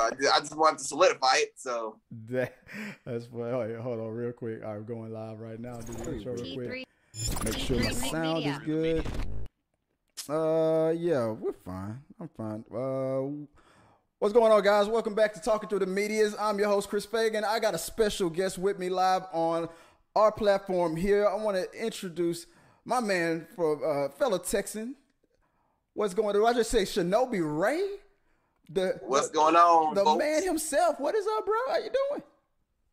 I just wanted to solidify it. So that, that's funny. hold on, real quick. All right, we're going live right now. Do the intro real quick. Make sure my sound is good. Uh, yeah, we're fine. I'm fine. Uh, what's going on, guys? Welcome back to Talking to the Medias. I'm your host, Chris Fagan. I got a special guest with me live on our platform here. I want to introduce my man from uh, fellow Texan. What's going on? I just say Shinobi Ray. The what's the, going on? The folks? man himself. What is up, bro? How you doing?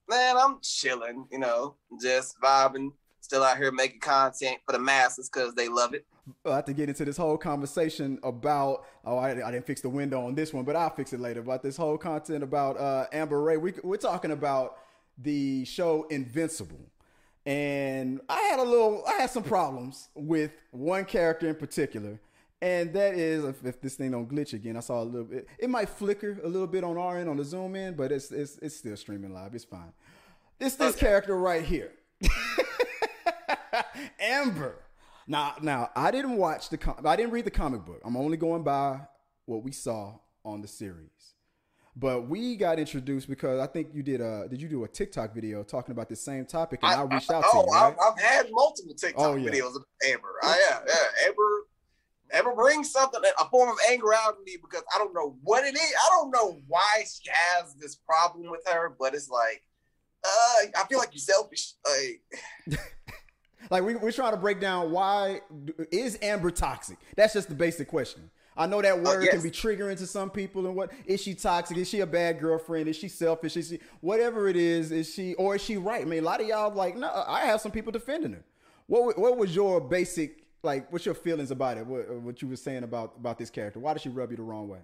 Man, I'm chilling. You know, just vibing. Still out here making content for the masses because they love it. I have to get into this whole conversation about. Oh, I, I, didn't fix the window on this one, but I'll fix it later. About this whole content about uh, Amber Ray. We, we're talking about the show Invincible and I had a little, I had some problems with one character in particular, and that is if, if, this thing don't glitch again. I saw a little bit. It might flicker a little bit on our end on the zoom in, but it's it's it's still streaming live. It's fine. It's this okay. character right here, Amber. Now, now I didn't watch the, com- I didn't read the comic book. I'm only going by what we saw on the series. But we got introduced because I think you did a did you do a TikTok video talking about the same topic and I, I reached out I, to oh, you. Right? I've, I've had multiple oh, TikTok oh, yeah. videos of Amber. I, yeah, yeah, Amber. Amber brings something, a form of anger out of me because I don't know what it is. I don't know why she has this problem with her, but it's like, uh, I feel like you're selfish. Like, like we, we're trying to break down why is Amber toxic? That's just the basic question. I know that uh, word uh, yes. can be triggering to some people. And what is she toxic? Is she a bad girlfriend? Is she selfish? Is she whatever it is? Is she or is she right? I mean, a lot of y'all like, no, I have some people defending her. What what was your basic like? What's your feelings about it? What what you were saying about about this character? Why did she rub you the wrong way?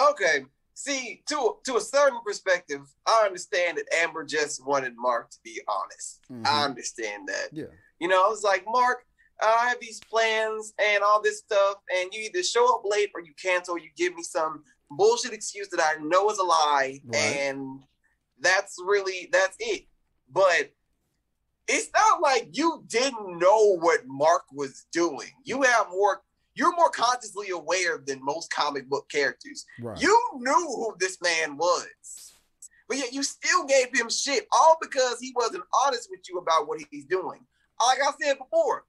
Okay, see, to to a certain perspective, I understand that Amber just wanted Mark to be honest. Mm-hmm. I understand that. Yeah. You know, I was like, Mark, I have these plans and all this stuff, and you either show up late or you cancel, or you give me some bullshit excuse that I know is a lie, right. and that's really that's it. But it's not like you didn't know what Mark was doing. You have more you're more consciously aware than most comic book characters. Right. You knew who this man was. But yet you still gave him shit all because he wasn't honest with you about what he's doing. Like I said before,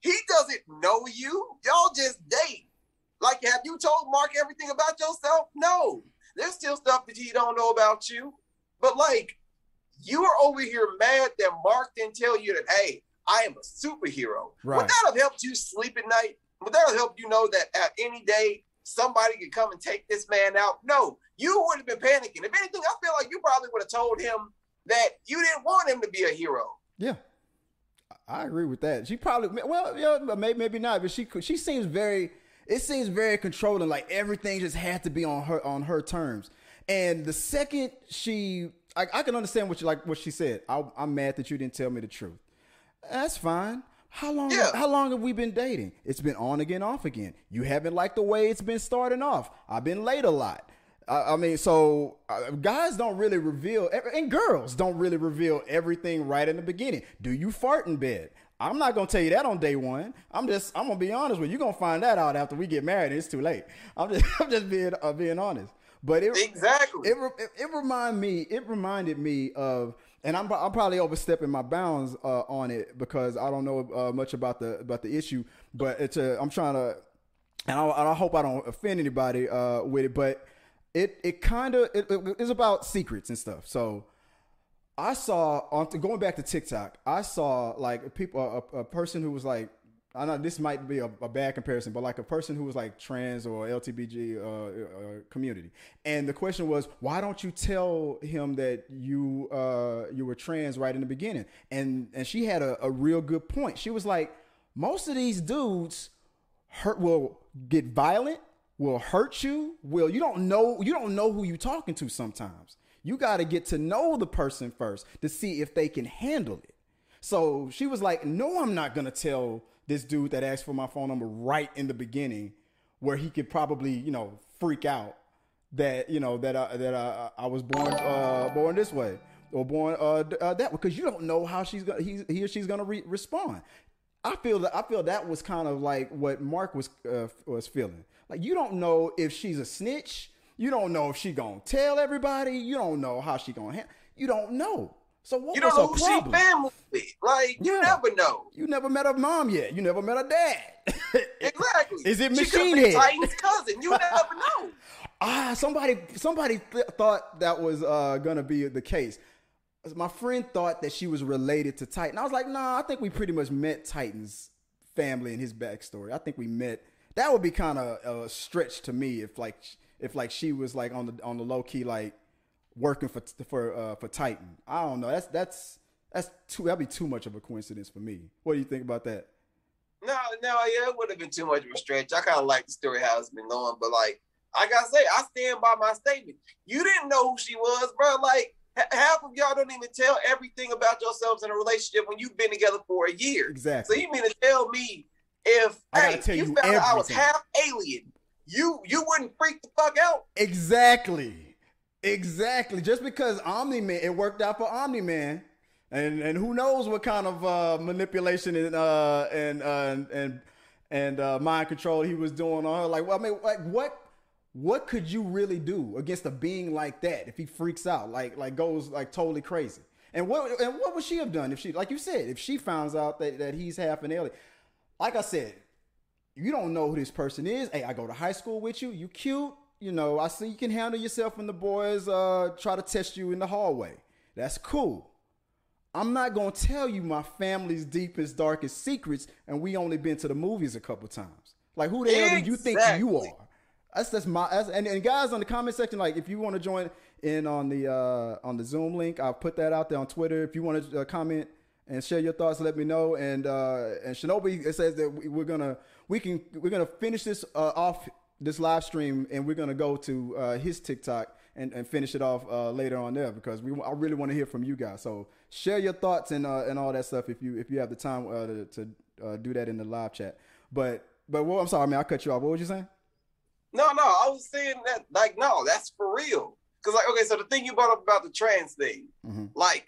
he doesn't know you. Y'all just date. Like, have you told Mark everything about yourself? No. There's still stuff that he don't know about you. But like, you are over here mad that Mark didn't tell you that, hey, I am a superhero. Right. Would that have helped you sleep at night? Would that have helped you know that at any day somebody could come and take this man out? No, you would have been panicking. If anything, I feel like you probably would have told him that you didn't want him to be a hero. Yeah. I agree with that. She probably well, yeah, maybe maybe not, but she she seems very. It seems very controlling. Like everything just had to be on her on her terms. And the second she, I, I can understand what you like what she said. I, am mad that you didn't tell me the truth. That's fine. How long? Yeah. How long have we been dating? It's been on again, off again. You haven't liked the way it's been starting off. I've been late a lot. I mean, so uh, guys don't really reveal, and girls don't really reveal everything right in the beginning. Do you fart in bed? I'm not gonna tell you that on day one. I'm just, I'm gonna be honest with you. You're gonna find that out after we get married. It's too late. I'm just, I'm just being, uh, being honest. But it exactly it, it, it remind me, it reminded me of, and I'm, I'm probably overstepping my bounds uh, on it because I don't know uh, much about the about the issue. But it's a, I'm trying to, and I, I hope I don't offend anybody uh, with it, but it it kind of it, it, it's about secrets and stuff. So I saw on going back to TikTok, I saw like people a, a person who was like I know this might be a, a, bad comparison, but like a person who was like trans or LTBG uh, uh, community, and the question was, why don't you tell him that you uh, you were trans right in the beginning? And and she had a, a real good point. She was like, most of these dudes hurt will get violent will hurt you will you don't know you don't know who you're talking to sometimes you got to get to know the person first to see if they can handle it so she was like no i'm not to tell this dude that asked for my phone number right in the beginning where he could probably you know freak out that you know that I, that I, I was born uh, born this way or born uh, uh, that because you don't know how she's gonna he, he or she's gonna re- respond. I feel that I feel that was kind of like what Mark was uh, was feeling. Like you don't know if she's a snitch You don't know if she gonna tell everybody. You don't know how she gonna. Ha- you don't know. So what You don't was know who she problem? family with. Like you Yeah. never know. You never met her mom yet. You never met her dad. Exactly. Is it She Machine Head? Titan's cousin. You never know. ah, somebody somebody th- thought that was uh, gonna be the case. My friend thought that she was related to Titan. I was like, nah, I think we pretty much met Titan's family and his backstory. I think we met. That would be kind of a stretch to me if like if like she was like on the on the low key like working for for uh, for Titan. I don't know. That's that's that's too that'd be too much of a coincidence for me. What do you think about that? No, no, yeah, it would have been too much of a stretch. I kind of like the story how it's been going, but like I gotta say, I stand by my statement. You didn't know who she was, bro. Like half of y'all don't even tell everything about yourselves in a relationship when you've been together for a year. Exactly. So you mean to tell me if I hey, tell you you found out I was half alien, you you wouldn't freak the fuck out? Exactly. Exactly. Just because Omni Man, it worked out for Omni Man, and and who knows what kind of uh, manipulation and uh, and uh, and and uh, mind control he was doing on her. Like, well, I mean, like what what could you really do against a being like that if he freaks out, like like goes like totally crazy? And what and what would she have done if she, like you said, if she finds out that that he's half an alien? Like I said, you don't know who this person is. Hey, I go to high school with you. You cute. You know, I see you can handle yourself when the boys uh, try to test you in the hallway. That's cool. I'm not gonna tell you my family's deepest, darkest secrets, and we only been to the movies a couple times. Like, who the hell do you think you are? That's that's my that's, and, and guys on the comment section, like if you want to join in on the uh, on the Zoom link, I'll put that out there on Twitter. If you want to uh, comment and share your thoughts, let me know. And uh, and Shinobi, it says that we- we're gonna we can we're gonna finish this uh, off this live stream, and we're gonna go to uh, his TikTok and, and finish it off uh, later on there because we I really want to hear from you guys. So share your thoughts and uh, and all that stuff if you if you have the time uh, to, to uh, do that in the live chat. But but well, I'm sorry, man, I cut you off. What were you saying? No, no, I was saying that like no, that's for real. Cause like okay, so the thing you brought up about the trans thing, Mhm. like,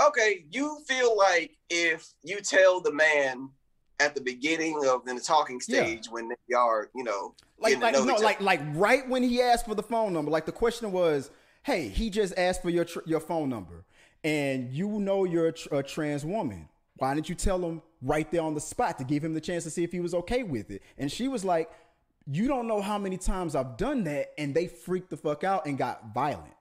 okay, you feel like if you tell the man at the beginning of in the talking Yeah. stage when they are, you know, like like no like like right when he asked for the phone number like the question was hey he just asked for your tr- your phone number and you know you're a, tr- a trans woman. Why didn't you tell him right there on the spot to give him the chance to see if he was okay with it? And she was like you don't know how many times i've done that and they freaked the fuck out and got violent.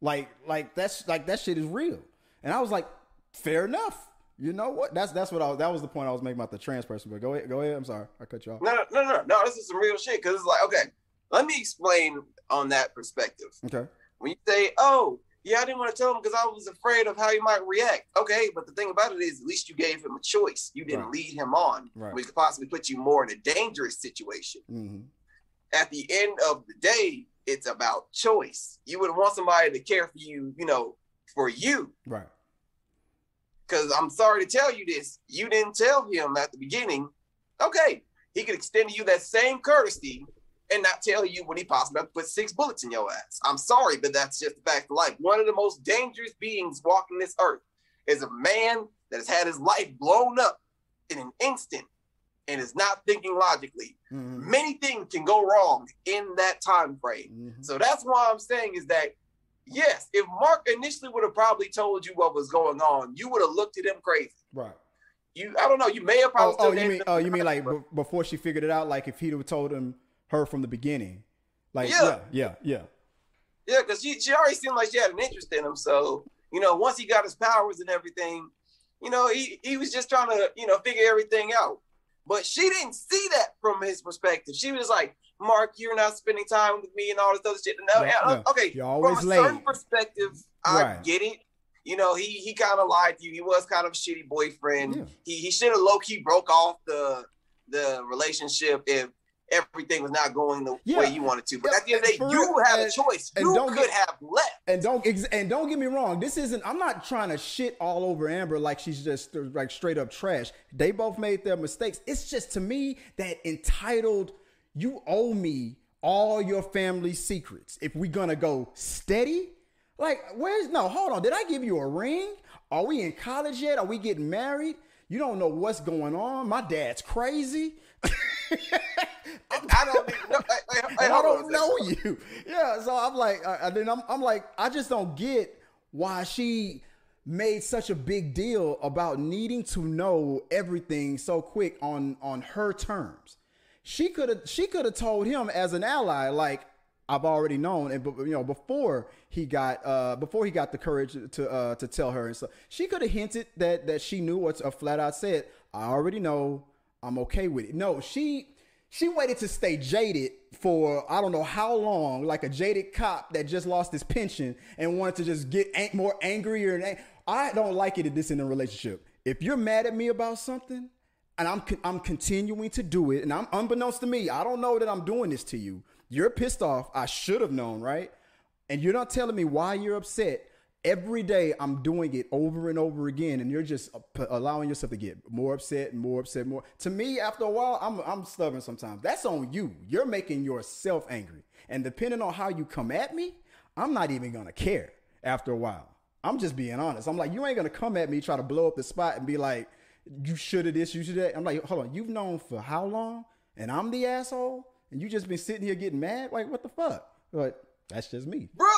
Like like that's like that shit is real. And i was like fair enough you know what that's that's what i was that was the point i was making about the trans person but go ahead go ahead i'm sorry i cut you off no, no, no, no, no, this is some real shit. Cause it's like, okay, let me explain on that perspective. okay When you say, oh, yeah, I didn't want to tell him because I was afraid of how he might react. Okay, but the thing about it is, at least you gave him a choice. You didn't Right. lead him on, Right. which could possibly put you more in a dangerous situation. hmm at the end of the day, it's about choice. You would want somebody to care for you, you know, for you. right Because I'm sorry to tell you this, you didn't tell him at the beginning. Okay, he could extend to you that same courtesy and not tell you when he possibly have to put six bullets in your ass. I'm sorry, but that's just the fact of life. One of the most dangerous beings walking this earth is a man that has had his life blown up in an instant and is not thinking logically. Mhm. Many things can go wrong in that time frame. Mhm. So that's why I'm saying is that yes, if Mark initially would have probably told you what was going on, you would have looked at him crazy. Right. You, I don't know, you may have Oh, probably. oh, still you mean oh, you mean like b- before she figured it out? Like if he'd have told him her from the beginning, like yeah, Yeah. yeah, yeah, yeah, because she, she already seemed like she had an interest in him. So you know, once he got his powers and everything, you know, he he was just trying to you know figure everything out. But she didn't see that from his perspective. She was like, "Mark, you're not spending time with me and all this other shit." No, Yeah, yeah, yeah. okay, You're always from a certain late. perspective, I Right. get it. You know, he he kind of lied to you. He was kind of a shitty boyfriend. Yeah. He he should have low key broke off the the relationship if everything was not going the Yeah. way you wanted to. But Yeah, at the end of the day, you have had a choice. and You don't could get- have left. And don't ex- and don't get me wrong. This isn't. I'm not trying to shit all over Amber like she's just uh, like straight up trash. They both made their mistakes. It's just to me that entitled. You owe me all your family secrets. If we're gonna go steady, like where's no? Hold on. Did I give you a ring? Are we in college yet? Are we getting married? You don't know what's going on. My dad's crazy. I don't know. Hey, hey, I don't know you. Yeah, so I'm like, I, then I'm, I'm like, I just don't get why she made such a big deal about needing to know everything so quick on on her terms. She could have she could have told him as an ally, like I've already known, and you know before he got uh before he got the courage to uh to tell her and so she could have hinted that that she knew what's a flat out said I already know I'm okay with it. No, she she waited to stay jaded for I don't know how long, like a jaded cop that just lost his pension and wanted to just get more angrier and I don't like it this in a relationship. If you're mad at me about something and I'm I'm continuing to do it and I'm unbeknownst to me, I don't know that I'm doing this to you. You're pissed off. I should have known, right? And you're not telling me why you're upset. Every day I'm doing it over and over again, and you're just uh, allowing yourself to get more upset more upset, more. To me, after a while, I'm I'm stubborn sometimes. That's on you. You're making yourself angry, and depending on how you come at me, I'm not even gonna care after a while. I'm just being honest. I'm like, you ain't gonna come at me, try to blow up the spot, and be like, you should have this, you should that. I'm like, hold on, you've known for how long? And I'm the asshole, and you just been sitting here getting mad. Like, what the fuck? Like, that's just me, bro.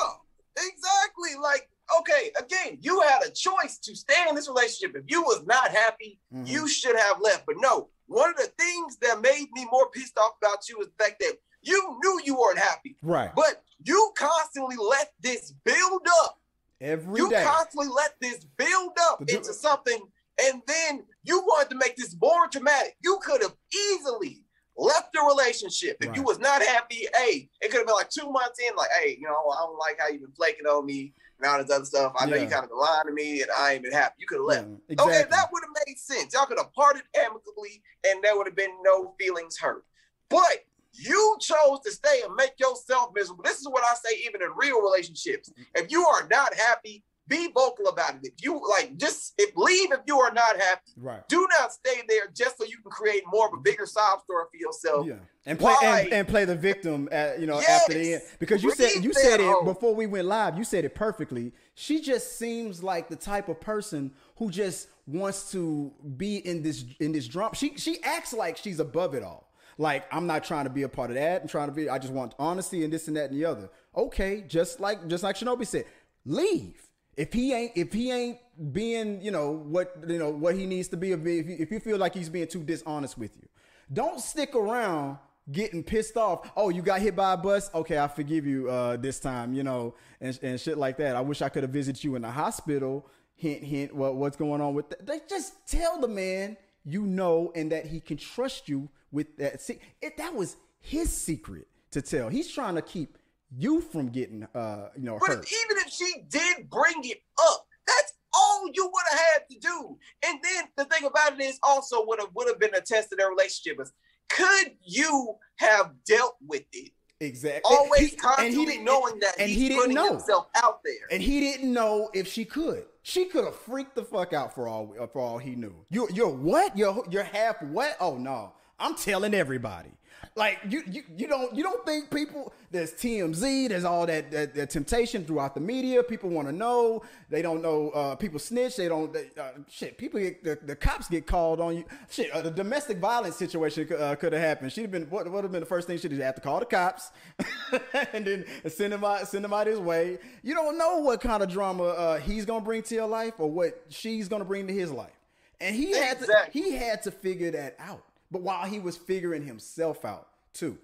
Exactly. Like, okay, again, you had a choice to stay in this relationship. If you was not happy, mm-hmm. you should have left. But no, one of the things that made me more pissed off about you is the fact that you knew you weren't happy. Right. But you constantly let this build up Every you day. constantly let this build up into something, and then you wanted to make this more dramatic. You could have easily left the relationship if right. you was not happy. Hey, it could have been like two months in, like, hey, you know, I don't like how you've been flaking on me and all this other stuff. I know you kind of been lying to me, and I ain't been happy. You could have left. Yeah, exactly. Okay, that would have made sense. Y'all could have parted amicably, and there would have been no feelings hurt. But you chose to stay and make yourself miserable. This is what I say, even in real relationships. If you are not happy, be vocal about it. If you like, just if leave if you are not happy. Right. Do not stay there just so you can create more of a bigger sob story for yourself. Yeah. And play and, and, play the victim at you know yes. after the end because you said you said it before we went live. You said it perfectly. She just seems like the type of person who just wants to be in this in this drum. She she acts like she's above it all. Like I'm not trying to be a part of that. I'm trying to be. I just want honesty and this and that and the other. Okay, just like just like Shinobi said, leave. If he ain't if he ain't being you know what you know what he needs to be. If you, if you feel like he's being too dishonest with you, don't stick around getting pissed off. Oh, you got hit by a bus? Okay, I forgive you uh, this time, you know, and, and shit like that. I wish I could have visited you in the hospital. Hint, hint. What what's going on with that? Just tell the man you know and that he can trust you with that. See, it, that was his secret to tell. He's trying to keep you from getting, uh, you know, but hurt. even if she did bring it up, that's all you would have had to do. And then the thing about it is, also would have would have been a test of their relationship. Is could you have dealt with it? Exactly. Always he, constantly and he knowing that and he didn't know himself out there, and he didn't know if she could. She could have freaked the fuck out for all for all he knew. You you're what? You're you're half what? Oh no. I'm telling everybody. Like you, you, you don't, you don't think people. There's TMZ. There's all that, that, that temptation throughout the media. People want to know. They don't know. Uh, people snitch. They don't. They, uh, shit. People get the, the cops get called on you. Shit. Uh, the domestic violence situation uh, could have happened. She'd have been. What would have been the first thing she'd have to call the cops, and then send him out, send him out his way. You don't know what kind of drama uh, he's gonna bring to your life or what she's gonna bring to his life, and he exactly. had to. He had to figure that out but while he was figuring himself out too,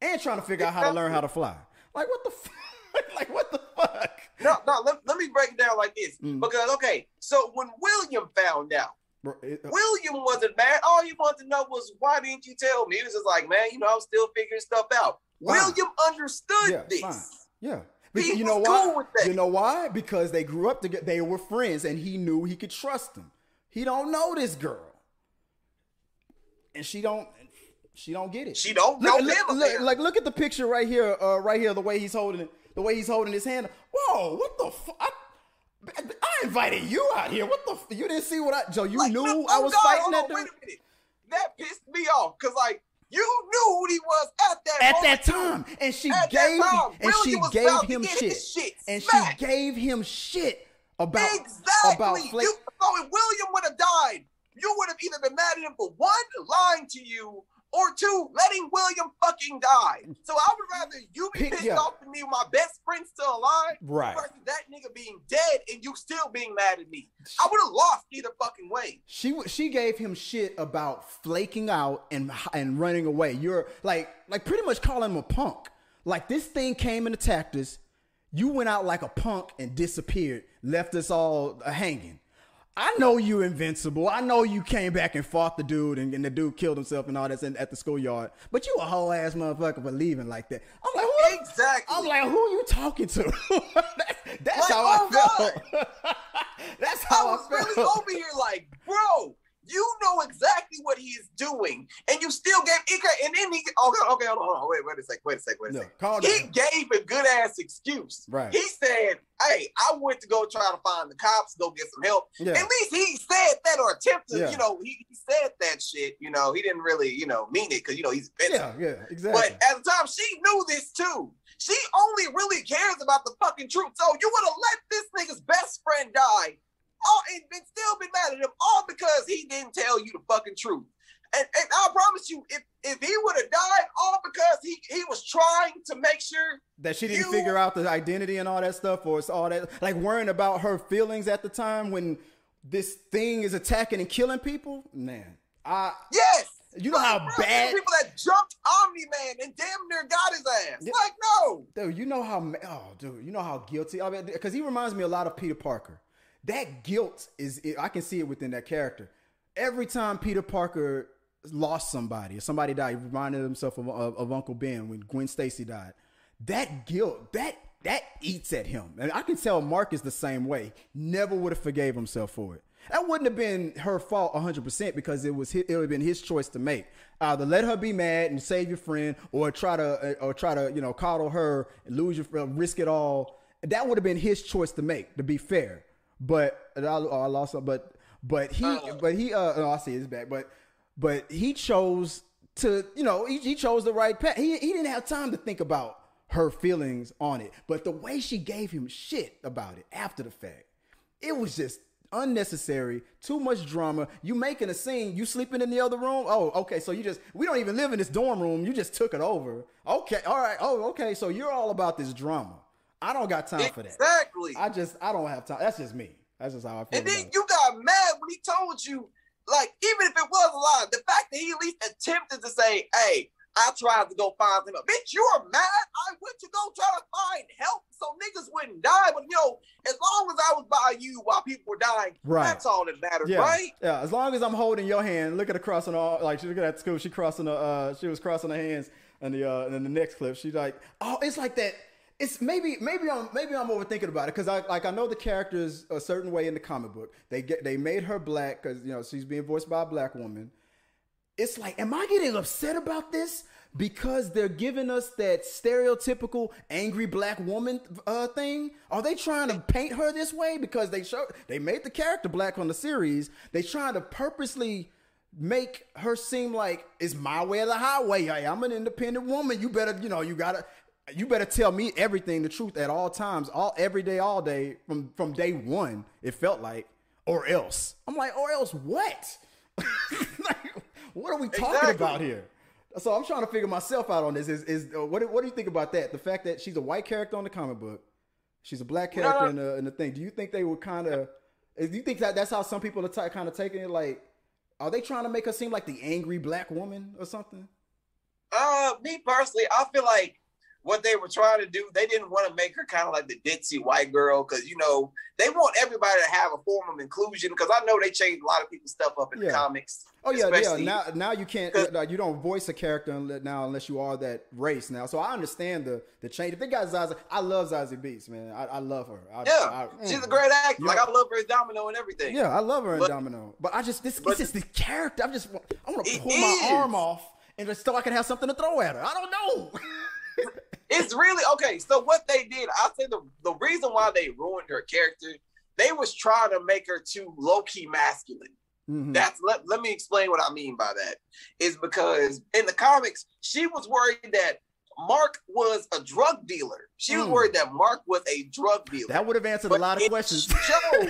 and trying to figure out how to learn how to fly. Like what the fuck? like what the fuck? No, no. Let, let me break it down like this. Mm. Because okay, so when William found out, Bro, it, uh, William wasn't mad. All he wanted to know was why didn't you tell me? He was just like, man, you know, I'm still figuring stuff out. William understood yeah, this. Fine. Yeah. Because you know why? You know why? Because they grew up together. They were friends, and he knew he could trust them. He don't know this girl and she don't she don't get it. She don't know look. Look, like look at the picture right here, uh, right here, the way he's holding it, the way he's holding his hand. Whoa, what the fuck? I, I, invited you out here. What the? F- you didn't see what I? Joe, you like, knew no, I was God, fighting that dude. Wait a minute. That pissed me off because like you knew who he was at that at that time, and she at gave and she gave him shit, shit, and she gave him shit about exactly. about Flake. You, so William would have died, you would have either been mad at him for one, lying to you, or two, letting William fucking die. So I would rather you be pissed yeah. off at me with my best friend still alive Right. versus that nigga being dead and you still being mad at me. I would have lost either fucking way. She she gave him shit about flaking out and and running away. You're like like pretty much calling him a punk. Like this thing came and attacked us. You went out like a punk and disappeared, left us all hanging. I know you invincible. I know you came back and fought the dude and, and the dude killed himself and all that's in, at the schoolyard. But you a whole ass motherfucker for leaving like that. I'm like, who? Exactly. I'm like, who are you talking to? that's that's Like, how oh, I felt. that's I how I, was really felt. over here like, bro, you know exactly what he is doing, and you still gave okay, and then he okay, okay, hold on, hold on, wait, wait a second, wait a second, wait a No, second. He down. gave a good ass excuse. Right. He said, Hey, I went to go try to find the cops, go get some help. Yeah. At least he said that or attempted, Yeah. you know, he, he said that shit. You know, he didn't really, you know, mean it because you know he's offensive. Yeah, yeah, exactly. But at the time, she knew this too. She only really cares about the fucking truth. So you would have let this nigga's best friend die, all and been still been mad at him, all because he didn't tell you the fucking truth. And, and I promise you, if if he would have died, all because he he was trying to make sure. that she didn't you- figure out the identity and all that stuff, or it's all that like worrying about her feelings at the time when this thing is attacking and killing people. Man, I Yes. you know how bad, people that jumped Omni Man and damn near got his ass. Like no. dude. You know how oh, dude, you know how guilty. I mean, because he reminds me a lot of Peter Parker. That guilt is I can see it within that character. Every time Peter Parker lost somebody or somebody died, he reminded himself of, of, of Uncle Ben when Gwen Stacy died. That guilt, that that eats at him, and I can tell Mark is the same way. Never would have forgave himself for it. That wouldn't have been her fault 100% because it was his, it would have been his choice to make. Either let her be mad and save your friend, or try to or try to you know coddle her and lose your uh, risk it all. That would have been his choice to make. To be fair, but I, oh, I lost. But but he Oh. but he uh oh, I see his back. But but he chose to you know he, he chose the right path. He he didn't have time to think about her feelings on it. But the way she gave him shit about it after the fact, it was just unnecessary. Too much drama. You making a scene. You sleeping in the other room. Oh, okay. So you just we don't even live in this dorm room. You just took it over. Okay. All right. Oh, okay. So you're all about this drama. I don't got time for that. Exactly. I just I don't have time. That's just me. That's just how I feel. And then you got mad when he told you, like, even if it was a lie, the fact that he at least attempted to say, hey, I tried to go find him. Bitch, you are mad. I went to go try to find help so niggas wouldn't die. But, you know, as long as I was by you while people were dying, Right. that's all that matters, Yeah, right? yeah. As long as I'm holding your hand, look at her crossing all like she look at that school. She crossing the uh, she was crossing her hands, and the uh, and then the next clip, she's like, oh, it's like that. It's maybe maybe I'm maybe I'm overthinking about it because I like I know the characters a certain way in the comic book. They get they made her black because you know she's being voiced by a black woman. It's like, am I getting upset about this because they're giving us that stereotypical angry black woman uh, thing? Are they trying to paint her this way because they show they made the character black on the series? They trying to purposely make her seem like it's my way or the highway. I'm an independent woman. You better, you know, you gotta. You better tell me everything, the truth at all times, all every day, all day, from from day one. It felt like, or else. I'm like, or else what? like, what are we talking Exactly. about here? So I'm trying to figure myself out on this. Is is uh, what? do- What do you think about that? The fact that she's a white character on the comic book, she's a black character no. in the in the thing. Do you think they would kind of? Do you think that that's how some people are t- kind of taking it? Like, are they trying to make her seem like the angry black woman or something? Uh, me personally, I feel like what they were trying to do, they didn't want to make her kind of like the ditzy white girl because you know they want everybody to have a form of inclusion. Because I know they changed a lot of people's stuff up in Yeah. the comics. Oh yeah, yeah. Now, now you can't. Uh, you don't voice a character now unless you are that race now. So I understand the the change. If they got Zazie, I love Zazie Beetz, man. I, I love her. I, Yeah, I- she's mm. a great actor. Like I love her as Domino and everything. Yeah, I love her in But- Domino. But I just this but- it's just the character. I'm just I want to pull my is. arm off and just so I can have something to throw at her. I don't know. It's really okay. So what they did, I say the the reason why they ruined her character, they was trying to make her too low key masculine. Mhm. That's let, let me explain what I mean by that. Is because in the comics, she was worried that Mark was a drug dealer. She was Mm. worried that Mark was a drug dealer. That would have answered a lot of in questions. the show,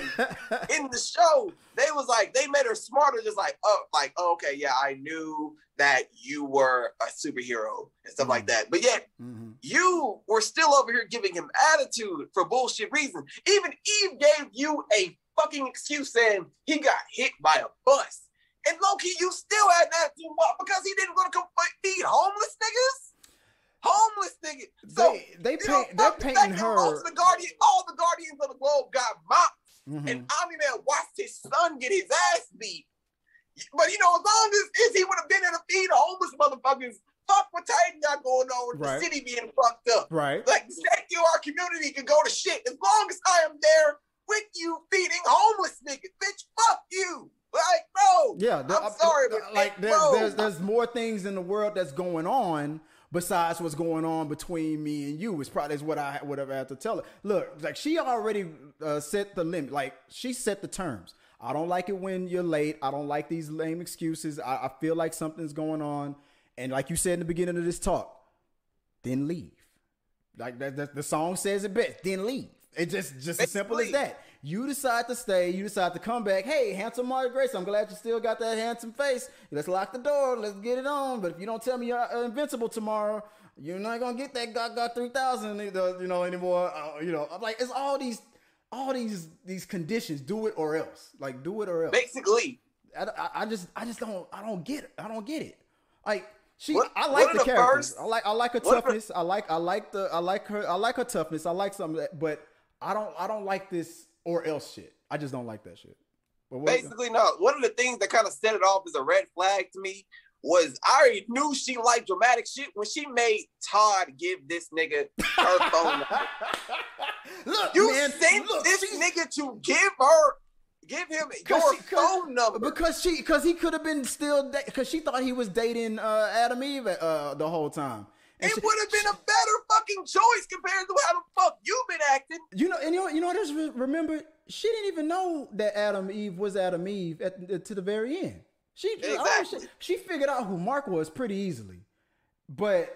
in the show, they was like they made her smarter, just like oh, like oh, okay, yeah, I knew that you were a superhero and stuff like Mhm. that. But yet Mhm. you were still over here giving him attitude for bullshit reasons. Even Eve gave you a fucking excuse saying he got hit by a bus. And Loki, you still had why? because he didn't want to come feed homeless niggas. Homeless niggas. So they they you know, paint, they're painting most her. the Guardian, all the Guardians of the Globe got mopped, Mhm. and Omni Man watched his son get his ass beat. But you know, as long as, as he would have been in a feed of homeless motherfuckers, fuck what Titan got going on with Right. the city being fucked up. Right. Like thank you, our community can go to shit as long as I am there with you feeding homeless niggas. Bitch, fuck you. Like, bro. Yeah, I'm sorry, but like hey, there's, bro. there's there's more things in the world that's going on besides what's going on between me and you. It's probably is what I would have had to tell her. Look, like she already uh, set the limit. Like she set the terms. I don't like it when you're late. I don't like these lame excuses. I, I feel like something's going on. And like you said in the beginning of this talk, then leave. Like that, that the song says it best. Then leave. It's just just as simple as that. You decide to stay. You decide to come back. Hey, handsome Mario Grace, I'm glad you still got that handsome face. Let's lock the door. Let's get it on. But if you don't tell me you're invincible tomorrow, you're not gonna get that Gaga three thousand, you know, anymore. Uh, you know, I'm like, it's all these, all these, these conditions. Do it or else. Like, do it or else. Basically, I, I, I just, I just don't, I don't get it. I don't get it. Like she, What- I like the the characters. first- I like, I like her one of the- toughness. I like, I like the, I like her, I like her toughness. I like some of that, but I don't, I don't like this or else shit. I just don't like that shit. But basically, no. One of the things that kind of set it off as a red flag to me was I already knew she liked dramatic shit when she made Todd give this nigga her phone number. look, You man, sent look, this she's- nigga to give her, give him your she- phone number. because she, because he could have been still, because she thought he was dating uh, Atom Eve uh, the whole time. And it would have been a better fucking choice compared to how the fuck you've been acting. You know, and you know, you know. I just remember she didn't even know that Atom Eve was Atom Eve at the, to the very end. She, oh, Exactly. she she figured out who Mark was pretty easily, but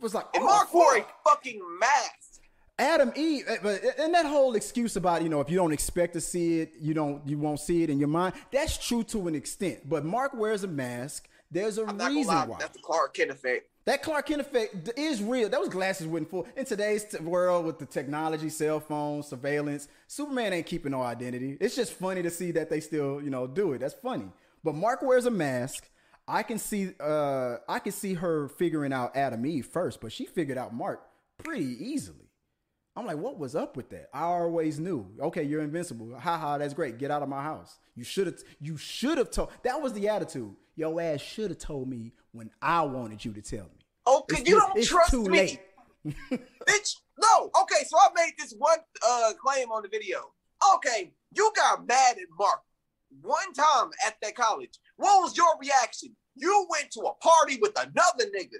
was like, And oh, Mark wore a fucking mask. Atom Eve, eh, but and that whole excuse about you know if you don't expect to see it, you don't you won't see it in your mind. That's true to an extent, but Mark wears a mask. There's a reason lie, why. that's the Clark Kent effect. That Clark Kent effect is real. Those glasses wouldn't fool. In today's t- world with the technology, cell phones, surveillance, Superman ain't keeping no identity. It's just funny to see that they still, you know, do it. That's funny. But Mark wears a mask. I can see uh I can see her figuring out Atom Eve first, but she figured out Mark pretty easily. I'm like, what was up with that? I always knew. Okay, you're invincible. Ha ha, that's great. Get out of my house. You should have you should have told that was the attitude. Your ass should have told me when I wanted you to tell me. Oh, cause It's you don't it's trust too me. late. Bitch, no. Okay, so I made this one uh claim on the video. Okay, you got mad at Mark one time at that college. What was your reaction? You went to a party with another nigga.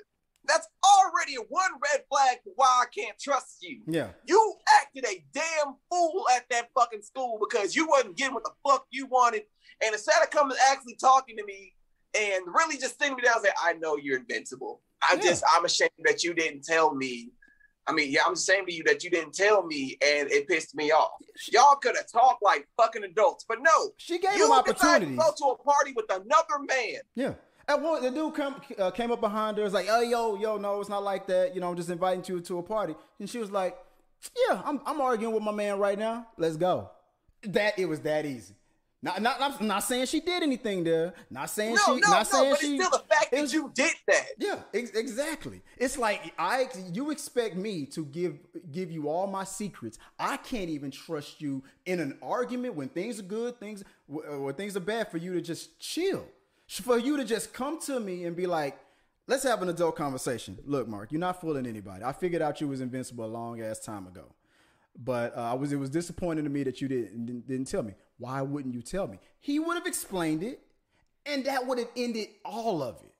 That's already one red flag for why I can't trust you. Yeah. You acted a damn fool at that fucking school because you wasn't getting what the fuck you wanted. And instead of coming actually talking to me and really just sitting me down and say, I know you're invincible. I Yeah. just I'm ashamed that you didn't tell me. I mean, yeah, I'm ashamed of you that you didn't tell me and it pissed me off. Y'all could have talked like fucking adults, but no. She gave You him decided to go to a party with another man. Yeah. One, the dude come, uh, came up behind her, was like, "Oh, yo, yo, no, it's not like that. You know, I'm just inviting you to a party." And she was like, "Yeah, I'm, I'm arguing with my man right now. Let's go." That it was that easy. Not, not, I'm not saying she did anything there. Not saying No, she, no, not no, saying but she. it's still the fact that you did that. Yeah, ex- exactly. It's like I you expect me to give give you all my secrets. I can't even trust you in an argument when things are good, things when things are bad for you to just chill. For you to just come to me and be like, "Let's have an adult conversation." Look, Mark, you're not fooling anybody. I figured out you was invincible a long ass time ago. But uh, I was it was disappointing to me that you didn't, didn't tell me. Why wouldn't you tell me? He would have explained it, and that would have ended all of it.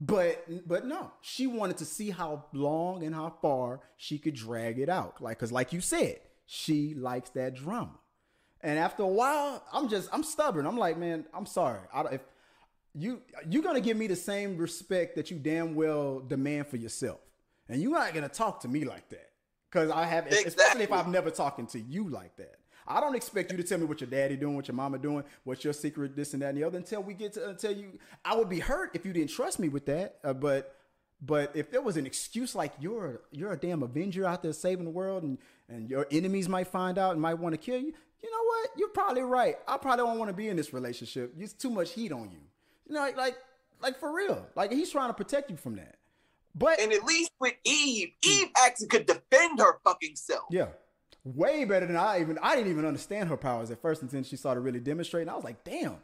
But but no, she wanted to see how long and how far she could drag it out. Like cuz like you said, she likes that drama. And after a while, I'm just I'm stubborn. I'm like, man, I'm sorry. I don't, if you you're going to give me the same respect that you damn well demand for yourself. and you're not gonna talk to me like that because I have, exactly. especially if I've never talking to you like that. I don't expect you to tell me what your daddy doing, what your mama doing, what's your secret, this and that and the other until we get to until you. I would be hurt if you didn't trust me with that. Uh, but but if there was an excuse like you're you're a damn Avenger out there saving the world and and your enemies might find out and might want to kill you, you know what? You're probably right. I probably don't want to be in this relationship. It's too much heat on you. You know, like like, like for real. Like he's trying to protect you from that. But and at least with Eve, hmm. Eve actually could defend her fucking self. Yeah way better than I even. I didn't even understand her powers at first until she started really demonstrating. I was like, damn,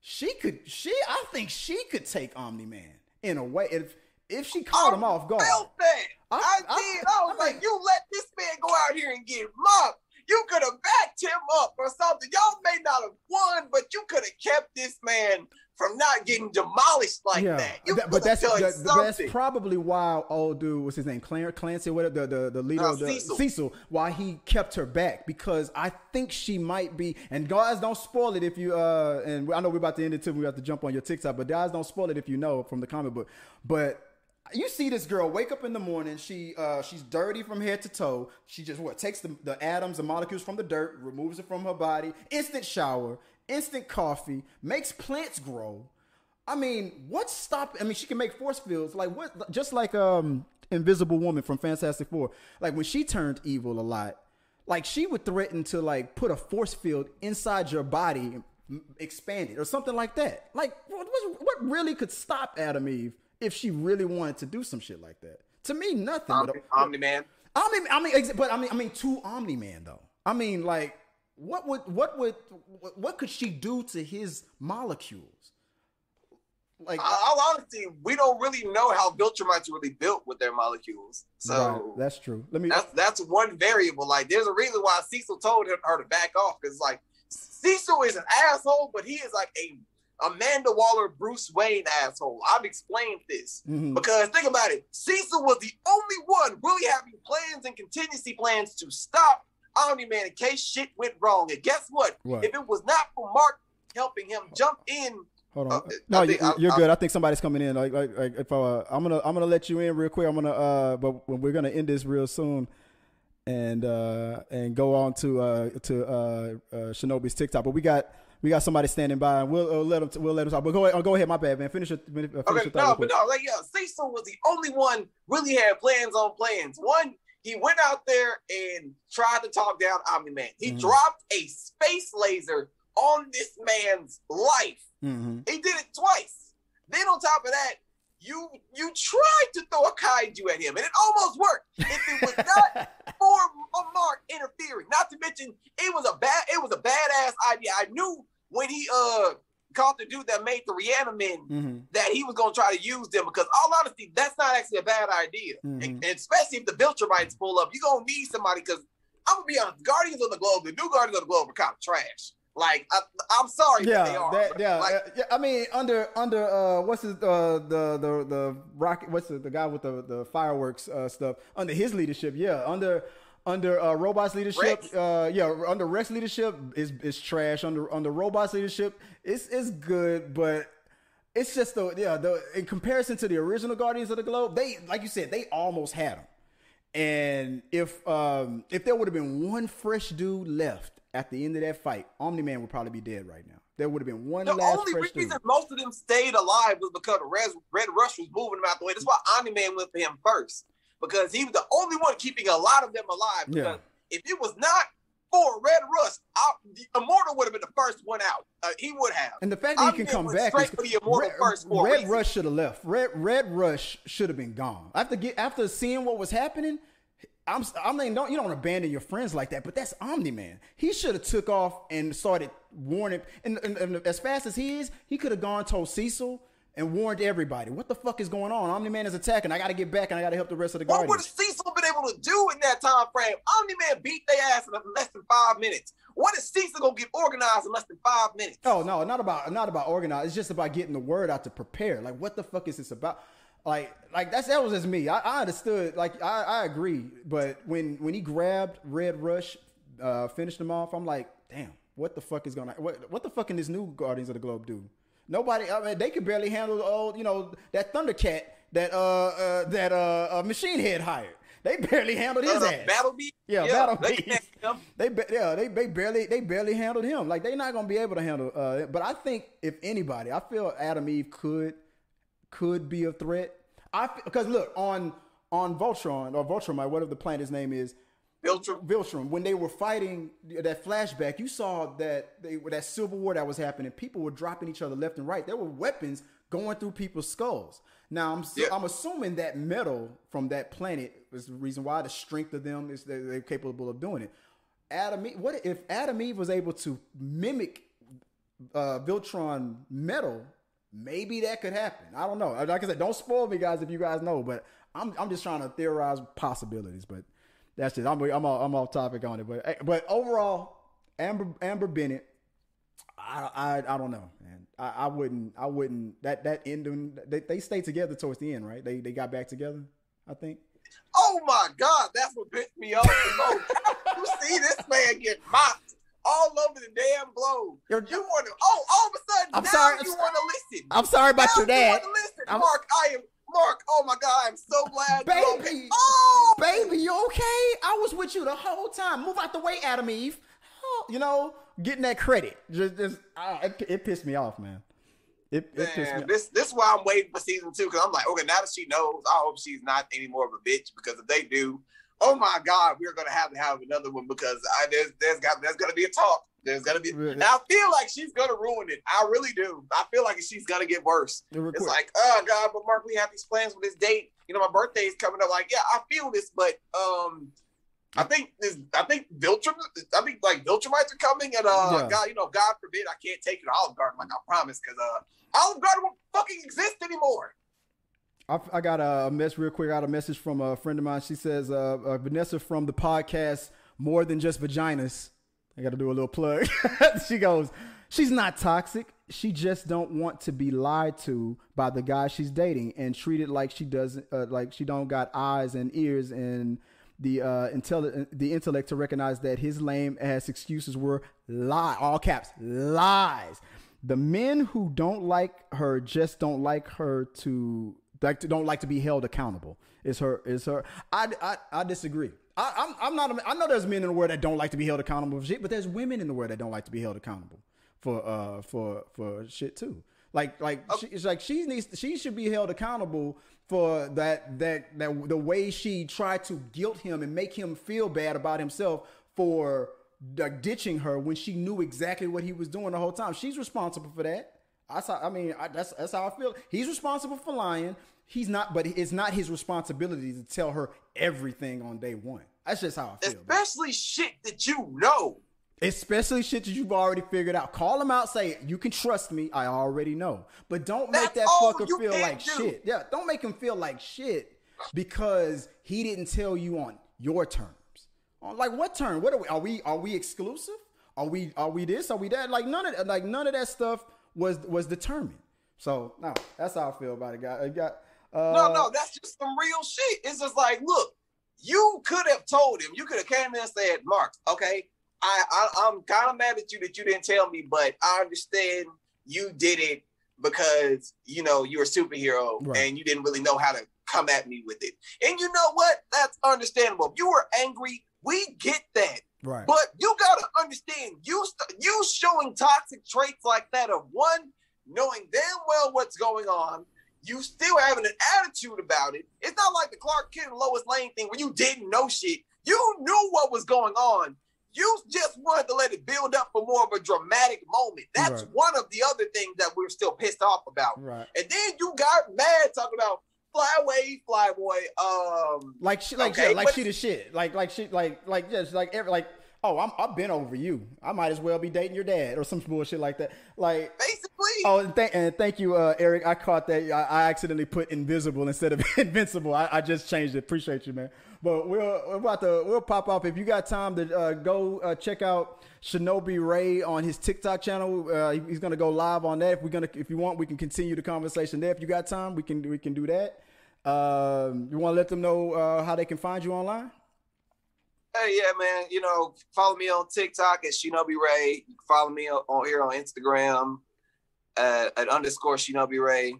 she could. She, I think she could take Omni Man in a way if if she caught I him off guard. Felt that. I, I, I did. I was I like, you let this man go out here and get mocked. You could have backed him up or something. Y'all may not have won, but you could have kept this man from not getting demolished like yeah. that. You but that's that, that's probably why old dude was his name Clarence Clancy, whatever the the, the leader uh, of the Cecil. Cecil. Why he kept her back because I think she might be. And guys, don't spoil it if you. uh And I know we're about to end it too. We have to jump on your TikTok, but guys, don't spoil it if you know from the comic book. But you see this girl wake up in the morning. She uh, she's dirty from head to toe. She just what takes the, the atoms, the molecules from the dirt, removes it from her body. Instant shower, instant coffee, makes plants grow. I mean, what's stopping? I mean, she can make force fields like what? Just like um, Invisible Woman from Fantastic Four. Like when she turned evil a lot, like she would threaten to like put a force field inside your body, expand it or something like that. Like what, what really could stop Atom Eve if she really wanted to do some shit like that? To me, nothing. Omni, Omni Man. I mean, I mean, but I mean, I mean, two Omni Man though. I mean, like what would what would what could she do to his molecules? Like all honesty, we don't really know how Viltrumites really built with their molecules. So right, that's true. Let me that's that's one variable. Like there's a reason why Cecil told her to back off because like Cecil is an asshole, but he is like a Amanda Waller, Bruce Wayne asshole. I've explained this mm-hmm. because think about it. Cecil was the only one really having plans and contingency plans to stop Omni Man in case shit went wrong. And guess what? what? If it was not for Mark helping him jump in. Hold on. Uh, no, think, you're I, good. I, I, think somebody's coming in. Like, like, like if uh, I'm gonna, I'm gonna let you in real quick. I'm gonna, uh, but we're gonna end this real soon, and uh, and go on to uh, to uh, uh, Shinobi's TikTok. But we got, we got somebody standing by, and we'll uh, let them, we'll let them talk. But go ahead, oh, go ahead. My bad, man. Finish it. Finish okay, no, but no, like yeah, Cecil was the only one really had plans on plans. One he went out there and tried to talk down Omni Man. He mm-hmm. dropped a space laser on this man's life. Mm-hmm. He did it twice. Then on top of that, you you tried to throw a kaiju at him, and it almost worked. If it was not for Mark interfering, not to mention it was a bad it was a badass idea. I knew when he uh called the dude that made the Reanimen mm-hmm. that he was going to try to use them because, all honesty, that's not actually a bad idea. Mm-hmm. And, and, especially if the Viltrumites pull up, you're going to need somebody because I'm going to be honest, Guardians of the Globe, the new Guardians of the Globe are kind of trash. Like I, am sorry, yeah, they are. That, yeah, like, uh, yeah. I mean, under under uh, what's his uh, the the the rocket? What's the, the guy with the the fireworks uh, stuff? Under his leadership, yeah. Under under uh, robots leadership, uh, yeah, under Rex leadership is is trash. Under under robots leadership, it's it's good, but it's just the yeah the in comparison to the original Guardians of the Globe, they like you said they almost had them. And if um if there would have been one fresh dude left at the end of that fight, Omni Man would probably be dead right now. There would have been one the only reason dude. most of them stayed alive was because Red, Red Rush was moving them out the way. That's why Omni Man went for him first because he was the only one keeping a lot of them alive. Because yeah. if it was not for Red Rush, Immortal would have been the first one out. Uh, he would have. And the fact that he can come back straight for the Immortal Red, first. Red Rush should have left. Red Red Rush should have been gone. After get after seeing what was happening. I'm, I mean, don't you don't abandon your friends like that, but that's Omni Man. He should have took off and started warning. And, and, and as fast as he is, he could have gone told Cecil and warned everybody. What the fuck is going on? Omni Man is attacking. I got to get back and I got to help the rest of the Guardians. What would Cecil been able to do in that time frame? Omni Man beat their ass in less than five minutes. What is Cecil gonna get organized in less than five minutes? Oh no, not about not about organized. It's just about getting the word out to prepare. Like, what the fuck is this about? Like, like that's that was just me. I, I understood. Like, I, I agree. But when when he grabbed Red Rush, uh, finished him off, I'm like, damn, what the fuck is gonna what what the fuck can this new Guardians of the Globe do? Nobody, I mean, they could barely handle old, you know, that Thundercat that uh, uh that uh, uh Machine Head hired. They barely handled his uh, ass. Battle Beast. Yeah, yeah Battle Beast. They, they yeah they, they barely they barely handled him. Like they're not gonna be able to handle. Uh, but I think if anybody, I feel Atom Eve could could be a threat. I because look on on Voltron or Voltron, whatever the planet's name is. Viltrum. Viltrum. When they were fighting that flashback, you saw that they that civil war that was happening. People were dropping each other left and right. There were weapons going through people's skulls. Now I'm yeah. I'm assuming that metal from that planet is the reason why the strength of them is they're, they're capable of doing it. Atom Eve, what if Atom Eve was able to mimic uh, Viltron metal? Maybe that could happen. I don't know. Like I said, don't spoil me, guys, if you guys know. But I'm I'm just trying to theorize possibilities. But that's it. I'm I'm off, I'm off topic on it. But eh, but overall, Amber Amber Bennett, I I, I don't know, man. I, I wouldn't I wouldn't that that ending. They they stayed together towards the end, right? They they got back together. I think. Oh my God, that's what pissed me off the most. you see this man get mopped all over the damn globe. You're, you want to? Oh, all of a sudden, I'm now sorry, you want to listen. I'm sorry about now your dad. You listen, I'm, Mark. I am Mark. Oh my God, I'm so glad. Baby, okay. oh, baby, you okay? I was with you the whole time. Move out the way, Atom Eve. Oh, you know, getting that credit just, just uh, it, it pissed me off, man. It, it Man, this this is why I'm waiting for season two because I'm like, okay, now that she knows, I hope she's not any more of a bitch because if they do, oh my god, we're gonna have to have another one because I, there's there's got there's gonna be a talk. There's gonna be. Really? I feel like she's gonna ruin it. I really do. I feel like she's gonna get worse. It's like, oh god, but Mark, we have these plans for this date. You know, my birthday is coming up. Like, yeah, I feel this, but um, I think this. I think Viltrum. I think like Viltrumites are coming, and uh, yeah. God, you know, God forbid, I can't take it Olive Garden like I promised, because uh, Olive Garden won't fucking exist anymore. I, I got a mess real quick. I got a message from a friend of mine. She says, uh, uh, Vanessa from the podcast More Than Just Vaginas. I got to do a little plug. she goes, she's not toxic. She just don't want to be lied to by the guy she's dating and treated like she doesn't, uh, like she don't got eyes and ears and the uh, intelli- the intellect to recognize that his lame ass excuses were lie, all caps, lies. The men who don't like her just don't like her to like don't like to be held accountable. Is her is her? I I, I disagree. I, I'm I'm not. A, I know there's men in the world that don't like to be held accountable for shit, but there's women in the world that don't like to be held accountable for uh for for shit too. Like like okay. she, it's like she needs she should be held accountable for that that that the way she tried to guilt him and make him feel bad about himself for like ditching her when she knew exactly what he was doing the whole time. She's responsible for that. I how, I mean, I, that's that's how I feel. He's responsible for lying. He's not, but it's not his responsibility to tell her everything on day one. That's just how I feel. Especially shit that you know. Especially shit that you've already figured out. Call him out, say, You can trust me. I already know. But don't make that fucker feel like do. shit. Yeah, don't make him feel like shit because he didn't tell you on your terms. On like what term? What are we? Are we are we exclusive? Are we are we this? Are we that? Like none of like none of that stuff was was determined. So no, that's how I feel about it. Got. Uh, no, no, that's just some real shit. It's just like, look, you could have told him. You could have came in and said, Mark, okay, I, I am kind of mad at you that you didn't tell me, but I understand you did it because you know you're a superhero right. and you didn't really know how to come at me with it. And you know what? That's understandable. If you were angry, we get that. Right. But you gotta understand, you st- you showing toxic traits like that of one, knowing damn well what's going on, you still having an attitude about it. It's not like the Clark Kent and Lois Lane thing where you didn't know shit. You knew what was going on. You just wanted to let it build up for more of a dramatic moment. That's right. one of the other things that we're still pissed off about. Right. And then you got mad talking about fly away, fly boy. Um, like she, like okay, yeah, like she the shit. Like like she, like like just like every like. Oh, I'm, I've been over you. I might as well be dating your dad or some bullshit like that. Like basically. Oh, and, th- and thank you, uh, Eric. I caught that. I, I, accidentally put invisible instead of invincible. I, I just changed it. Appreciate you, man. But we'll we're about to we'll pop off. If you got time to uh, go uh, check out Shinobi Ray on his TikTok channel, uh, he's gonna go live on that. If we're gonna, if you want, we can continue the conversation there. If you got time, we can we can do that. Um, you want to let them know uh, how they can find you online? Hey, yeah, man. You know, follow me on TikTok at Shinobi Ray. Follow me on, here on Instagram at, at underscore Shinobi Ray.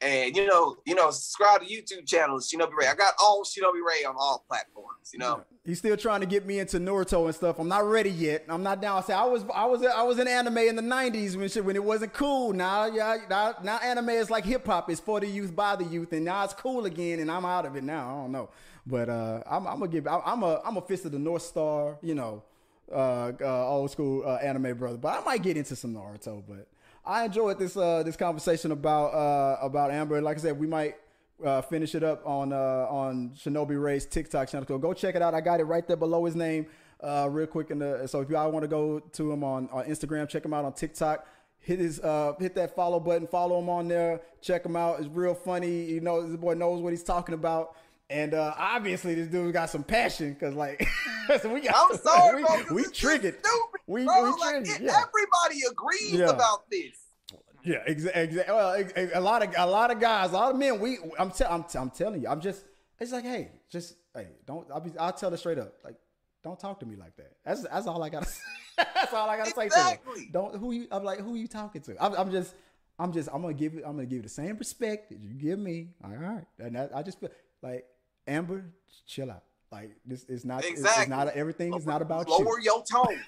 And you know, you know, subscribe to YouTube channel, Shinobi Ray. I got all Shinobi Ray on all platforms. You know, he's still trying to get me into Naruto and stuff. I'm not ready yet. I'm not down. I say I was, I was, I was in anime in the '90s when shit when it wasn't cool. Now, yeah, now, now anime is like hip hop. It's for the youth by the youth, and now it's cool again. And I'm out of it now. I don't know, but uh, I'm, I'm gonna give. I'm a, I'm a fist of the North Star. You know, uh, uh, old school uh, anime brother. But I might get into some Naruto. But I enjoyed this uh, this conversation about uh, about Amber. Like I said, we might finish it up on uh, on Shinobi Ray's TikTok channel. So go check it out. I got it right there below his name, uh, real quick. The, so if y'all want to go to him on, on Instagram, check him out on TikTok. Hit his uh, hit that follow button. Follow him on there. Check him out. It's real funny. You know, this boy knows what he's talking about. And uh, obviously, this dude got some passion because, like, so we got. I'm sorry, we, bro. We triggered. Stupid, we, bro. we like, triggered. Yeah. Everybody agrees yeah. about this. Yeah, exactly. Exa- well, a lot of a lot of guys, a lot of men. We, I'm, te- I'm, t- I'm telling you, I'm just. It's like, hey, just hey, don't. I'll be. I'll tell it straight up. Like, don't talk to me like that. That's that's all I gotta. that's all I gotta exactly. say to you. Don't who you. I'm like, who you talking to? I'm, I'm just. I'm just. I'm gonna give you. I'm gonna give you the same respect that you give me. All right, and that, I just feel like Amber, chill out. Like this is not. Exactly. It's, it's not everything. Is not about Lower you. Lower your tone.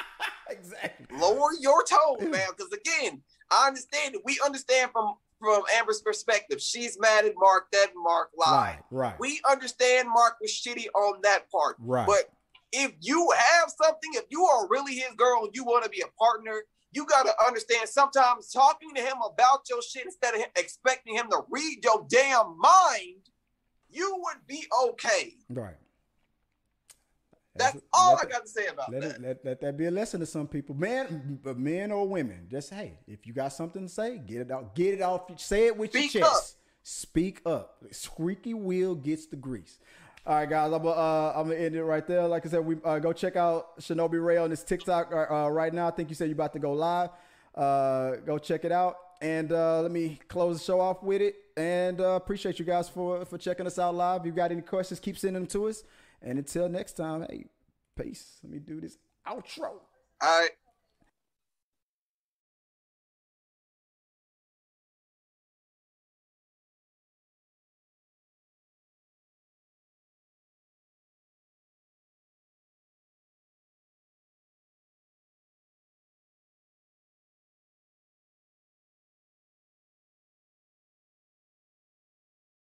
exactly. Lower your tone, man. Because again, I understand it. We understand from from Amber's perspective. She's mad at Mark that Mark lied. Right, right. We understand Mark was shitty on that part. Right. But if you have something, if you are really his girl and you want to be a partner, you got to understand sometimes talking to him about your shit instead of expecting him to read your damn mind, you would be okay. Right. That's all I got to say about let that. It, let, let that be a lesson to some people, man, men or women. Just hey, if you got something to say, get it out. Get it off. Say it with Speak your chest. Up. Speak up. Squeaky wheel gets the grease. All right, guys, I'm, uh, I'm gonna end it right there. Like I said, we uh, go check out Shinobi Ray on this TikTok uh, uh, right now. I think you said you're about to go live. Uh, go check it out, and uh, let me close the show off with it. And uh, appreciate you guys for for checking us out live. If you got any questions, keep sending them to us. And until next time, hey, peace. Let me do this outro. All right.